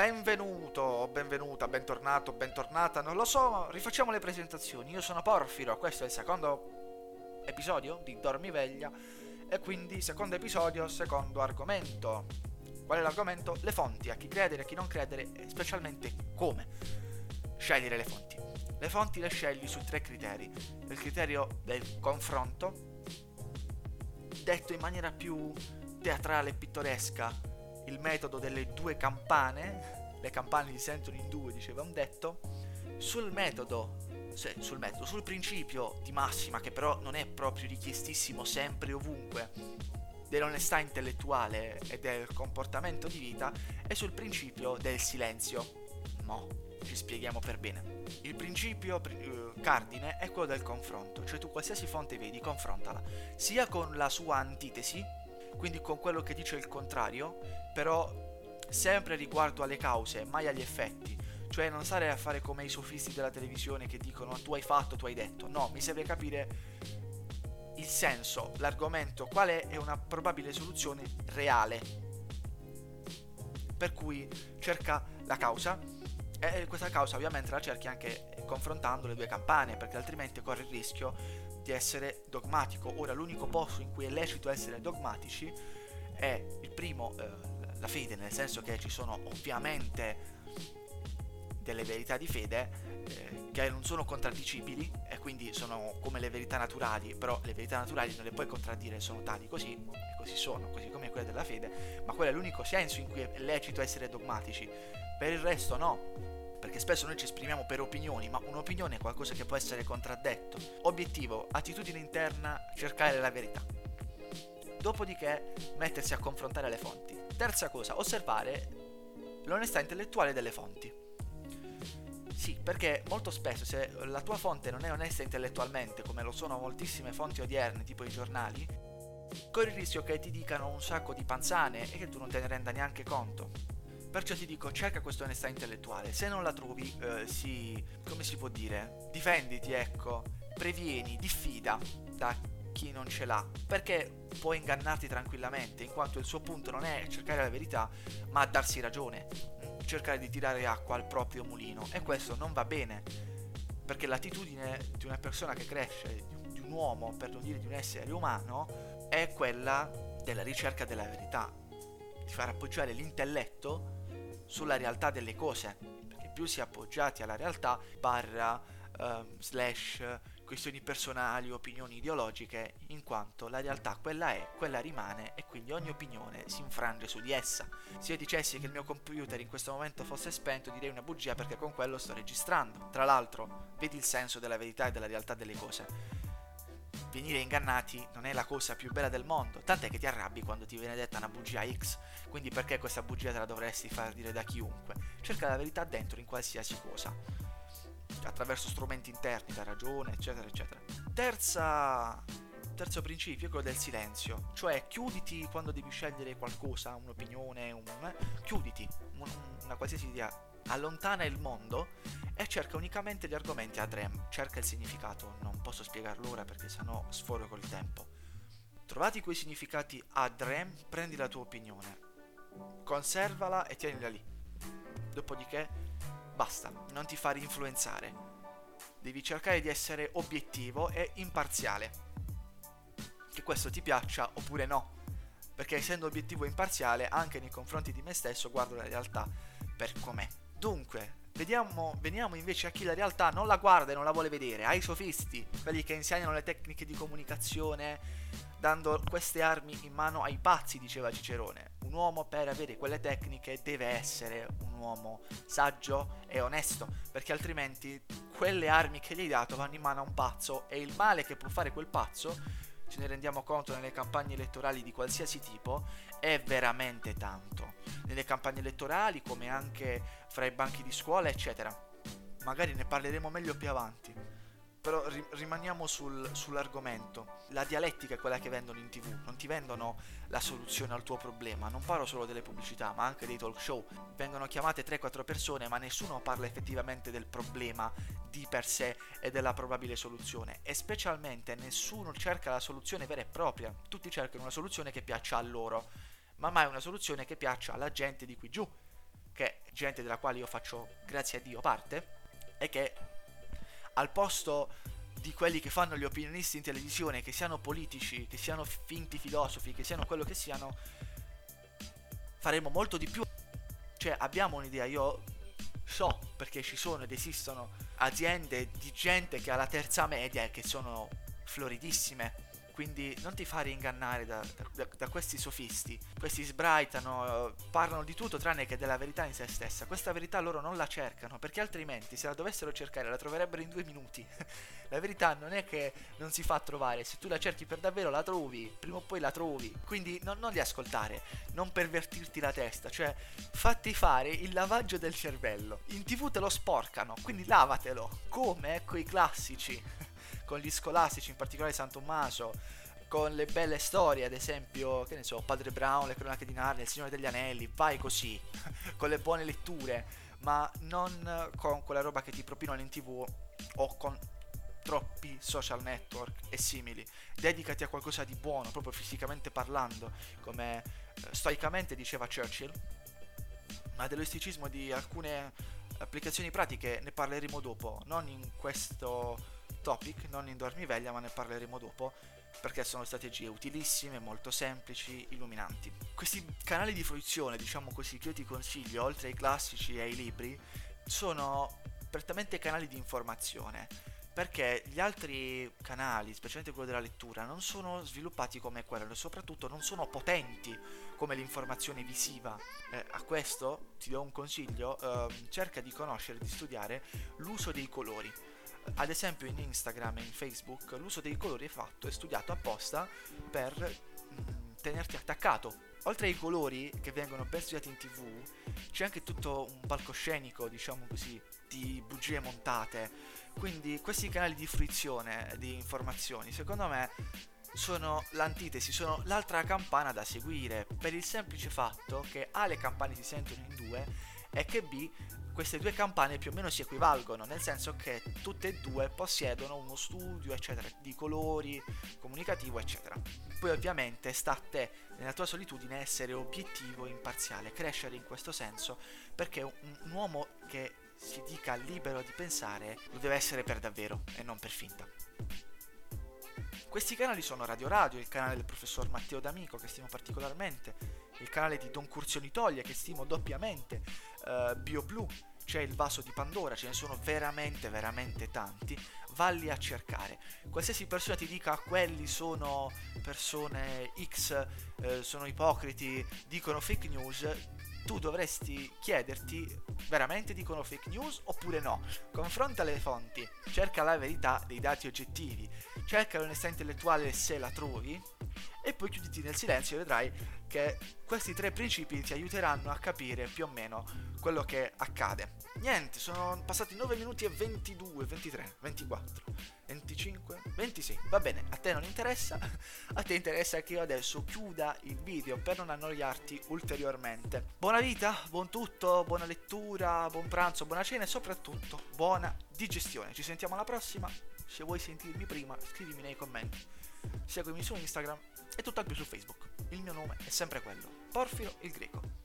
Benvenuto, benvenuta, bentornato, bentornata, non lo so, rifacciamo le presentazioni. Io sono Porfiro, questo è il secondo episodio di Dormiveglia e quindi secondo episodio, secondo argomento. Qual è l'argomento? Le fonti, a chi credere, a chi non credere e specialmente come scegliere le fonti. Le fonti le scegli su tre criteri. Il criterio del confronto, detto in maniera più teatrale e pittoresca, il metodo delle due campane, le campane si sentono in due, diceva un detto, sul metodo, sì, sul metodo, sul principio di massima, che però non è proprio richiestissimo sempre e ovunque, dell'onestà intellettuale e del comportamento di vita e sul principio del silenzio. Mo, ci spieghiamo per bene. Il principio uh, cardine è quello del confronto, cioè tu qualsiasi fonte vedi, confrontala, sia con la sua antitesi, quindi con quello che dice il contrario, però sempre riguardo alle cause, mai agli effetti. Cioè non stare a fare come i sofisti della televisione che dicono tu hai fatto, tu hai detto. No, mi serve capire il senso, l'argomento, qual è una probabile soluzione reale. Per cui cerca la causa e questa causa ovviamente la cerchi anche confrontando le due campane, perché altrimenti corre il rischio di essere dogmatico. Ora l'unico posto in cui è lecito essere dogmatici è il primo, eh, la fede, nel senso che ci sono ovviamente delle verità di fede eh, che non sono contraddicibili e quindi sono come le verità naturali, però le verità naturali non le puoi contraddire, sono tali così e così sono, così come quelle della fede, ma quello è l'unico senso in cui è lecito essere dogmatici. Per il resto no, perché spesso noi ci esprimiamo per opinioni, ma un'opinione è qualcosa che può essere contraddetto. Obiettivo, attitudine interna, cercare la verità. Dopodiché mettersi a confrontare le fonti. Terza cosa, osservare l'onestà intellettuale delle fonti. Sì, perché molto spesso se la tua fonte non è onesta intellettualmente, come lo sono moltissime fonti odierne, tipo i giornali, corri il rischio che ti dicano un sacco di panzane e che tu non te ne renda neanche conto. Perciò ti dico, cerca questa onestà intellettuale. Se non la trovi, eh, si. come si può dire? Difenditi, ecco. Previeni, diffida da chi non ce l'ha. Perché può ingannarti tranquillamente, in quanto il suo punto non è cercare la verità, ma darsi ragione cercare di tirare acqua al proprio mulino e questo non va bene perché l'attitudine di una persona che cresce, di un uomo, per non dire di un essere umano, è quella della ricerca della verità, di far appoggiare l'intelletto sulla realtà delle cose, perché più si è appoggiati alla realtà, barra, uh, slash, questioni personali, opinioni ideologiche, in quanto la realtà quella è, quella rimane e quindi ogni opinione si infrange su di essa. Se io dicessi che il mio computer in questo momento fosse spento direi una bugia perché con quello sto registrando. Tra l'altro, vedi il senso della verità e della realtà delle cose. Venire ingannati non è la cosa più bella del mondo, tant'è che ti arrabbi quando ti viene detta una bugia X, quindi perché questa bugia te la dovresti far dire da chiunque? Cerca la verità dentro in qualsiasi cosa attraverso strumenti interni, la ragione, eccetera, eccetera. Terza, terzo principio è quello del silenzio, cioè chiuditi quando devi scegliere qualcosa, un'opinione, un, chiuditi, un, una qualsiasi idea, allontana il mondo e cerca unicamente gli argomenti ad rem, cerca il significato, non posso spiegarlo ora perché sennò sforo col tempo. Trovati quei significati ad rem, prendi la tua opinione, conservala e tienila lì. Dopodiché Basta, non ti fare influenzare. Devi cercare di essere obiettivo e imparziale. Che questo ti piaccia oppure no. Perché essendo obiettivo e imparziale, anche nei confronti di me stesso, guardo la realtà per com'è. Dunque, Vediamo, veniamo invece a chi la realtà non la guarda e non la vuole vedere, ai sofisti, quelli che insegnano le tecniche di comunicazione, dando queste armi in mano ai pazzi, diceva Cicerone. Un uomo per avere quelle tecniche deve essere un uomo saggio e onesto, perché altrimenti quelle armi che gli hai dato vanno in mano a un pazzo e il male che può fare quel pazzo, ce ne rendiamo conto nelle campagne elettorali di qualsiasi tipo, è veramente tanto. Nelle campagne elettorali come anche fra i banchi di scuola, eccetera. Magari ne parleremo meglio più avanti. Però ri- rimaniamo sul, sull'argomento. La dialettica è quella che vendono in tv, non ti vendono la soluzione al tuo problema. Non parlo solo delle pubblicità, ma anche dei talk show. Vengono chiamate 3-4 persone, ma nessuno parla effettivamente del problema di per sé e della probabile soluzione. E specialmente nessuno cerca la soluzione vera e propria. Tutti cercano una soluzione che piaccia a loro, ma mai una soluzione che piaccia alla gente di qui giù che è gente della quale io faccio, grazie a Dio, parte, è che al posto di quelli che fanno gli opinionisti in televisione, che siano politici, che siano finti filosofi, che siano quello che siano, faremo molto di più. Cioè abbiamo un'idea, io so perché ci sono ed esistono aziende di gente che ha la terza media e che sono floridissime quindi non ti fare ingannare da, da, da, questi sofisti. Questi sbraitano, parlano di tutto tranne che della verità in se stessa. Questa verità loro non la cercano, perché altrimenti se la dovessero cercare la troverebbero in due minuti. la verità non è che non si fa trovare, se tu la cerchi per davvero la trovi, prima o poi la trovi. Quindi non, non li ascoltare, non pervertirti la testa, cioè fatti fare il lavaggio del cervello. In tv te lo sporcano, quindi lavatelo, come ecco i classici con gli scolastici, in particolare San Tommaso, con le belle storie, ad esempio, che ne so, Padre Brown, le cronache di Narnia, Il Signore degli Anelli, vai così, con le buone letture, ma non con quella roba che ti propinano in tv o con troppi social network e simili. Dedicati a qualcosa di buono, proprio fisicamente parlando, come eh, stoicamente diceva Churchill, ma dell'oisticismo di alcune applicazioni pratiche ne parleremo dopo, non in questo topic, non in dormiveglia, ma ne parleremo dopo, perché sono strategie utilissime, molto semplici, illuminanti. Questi canali di fruizione, diciamo così, che io ti consiglio, oltre ai classici e ai libri, sono prettamente canali di informazione perché gli altri canali, specialmente quello della lettura, non sono sviluppati come quello e soprattutto non sono potenti come l'informazione visiva. Eh, a questo ti do un consiglio, eh, cerca di conoscere, di studiare l'uso dei colori ad esempio in Instagram e in Facebook l'uso dei colori è fatto, è studiato apposta per mh, mm, tenerti attaccato. Oltre ai colori che vengono ben studiati in tv, c'è anche tutto un palcoscenico, diciamo così, di bugie montate. Quindi questi canali di fruizione di informazioni, secondo me, sono l'antitesi, sono l'altra campana da seguire, per il semplice fatto che A le campane si sentono in due e che B queste due campane più o meno si equivalgono, nel senso che tutte e due possiedono uno studio, eccetera, di colori, comunicativo, eccetera. Poi ovviamente sta a te, nella tua solitudine, essere obiettivo, imparziale, crescere in questo senso, perché un, un uomo che si dica libero di pensare lo deve essere per davvero e non per finta. Questi canali sono Radio Radio, il canale del professor Matteo D'Amico che stimo particolarmente, il canale di Don Curzioni Toglia che stimo doppiamente, uh, BioBlue, c'è il vaso di Pandora, ce ne sono veramente, veramente tanti, valli a cercare. Qualsiasi persona ti dica quelli sono persone X, eh, sono ipocriti, dicono fake news, tu dovresti chiederti veramente dicono fake news oppure no. Confronta le fonti, cerca la verità dei dati oggettivi, cerca l'onestà intellettuale se la trovi e poi chiuditi nel silenzio e vedrai che questi tre principi ti aiuteranno a capire più o meno quello che accade. Niente, sono passati 9 minuti e 22, 23, 24, 25, 26. Va bene, a te non interessa, a te interessa che io adesso chiuda il video per non annoiarti ulteriormente. Buona vita, buon tutto, buona lettura, buon pranzo, buona cena e soprattutto buona digestione. Ci sentiamo alla prossima. Se vuoi sentirmi prima, scrivimi nei commenti. Seguimi su Instagram e tutt'al più su Facebook. Il mio nome è sempre quello, Porfiro il Greco.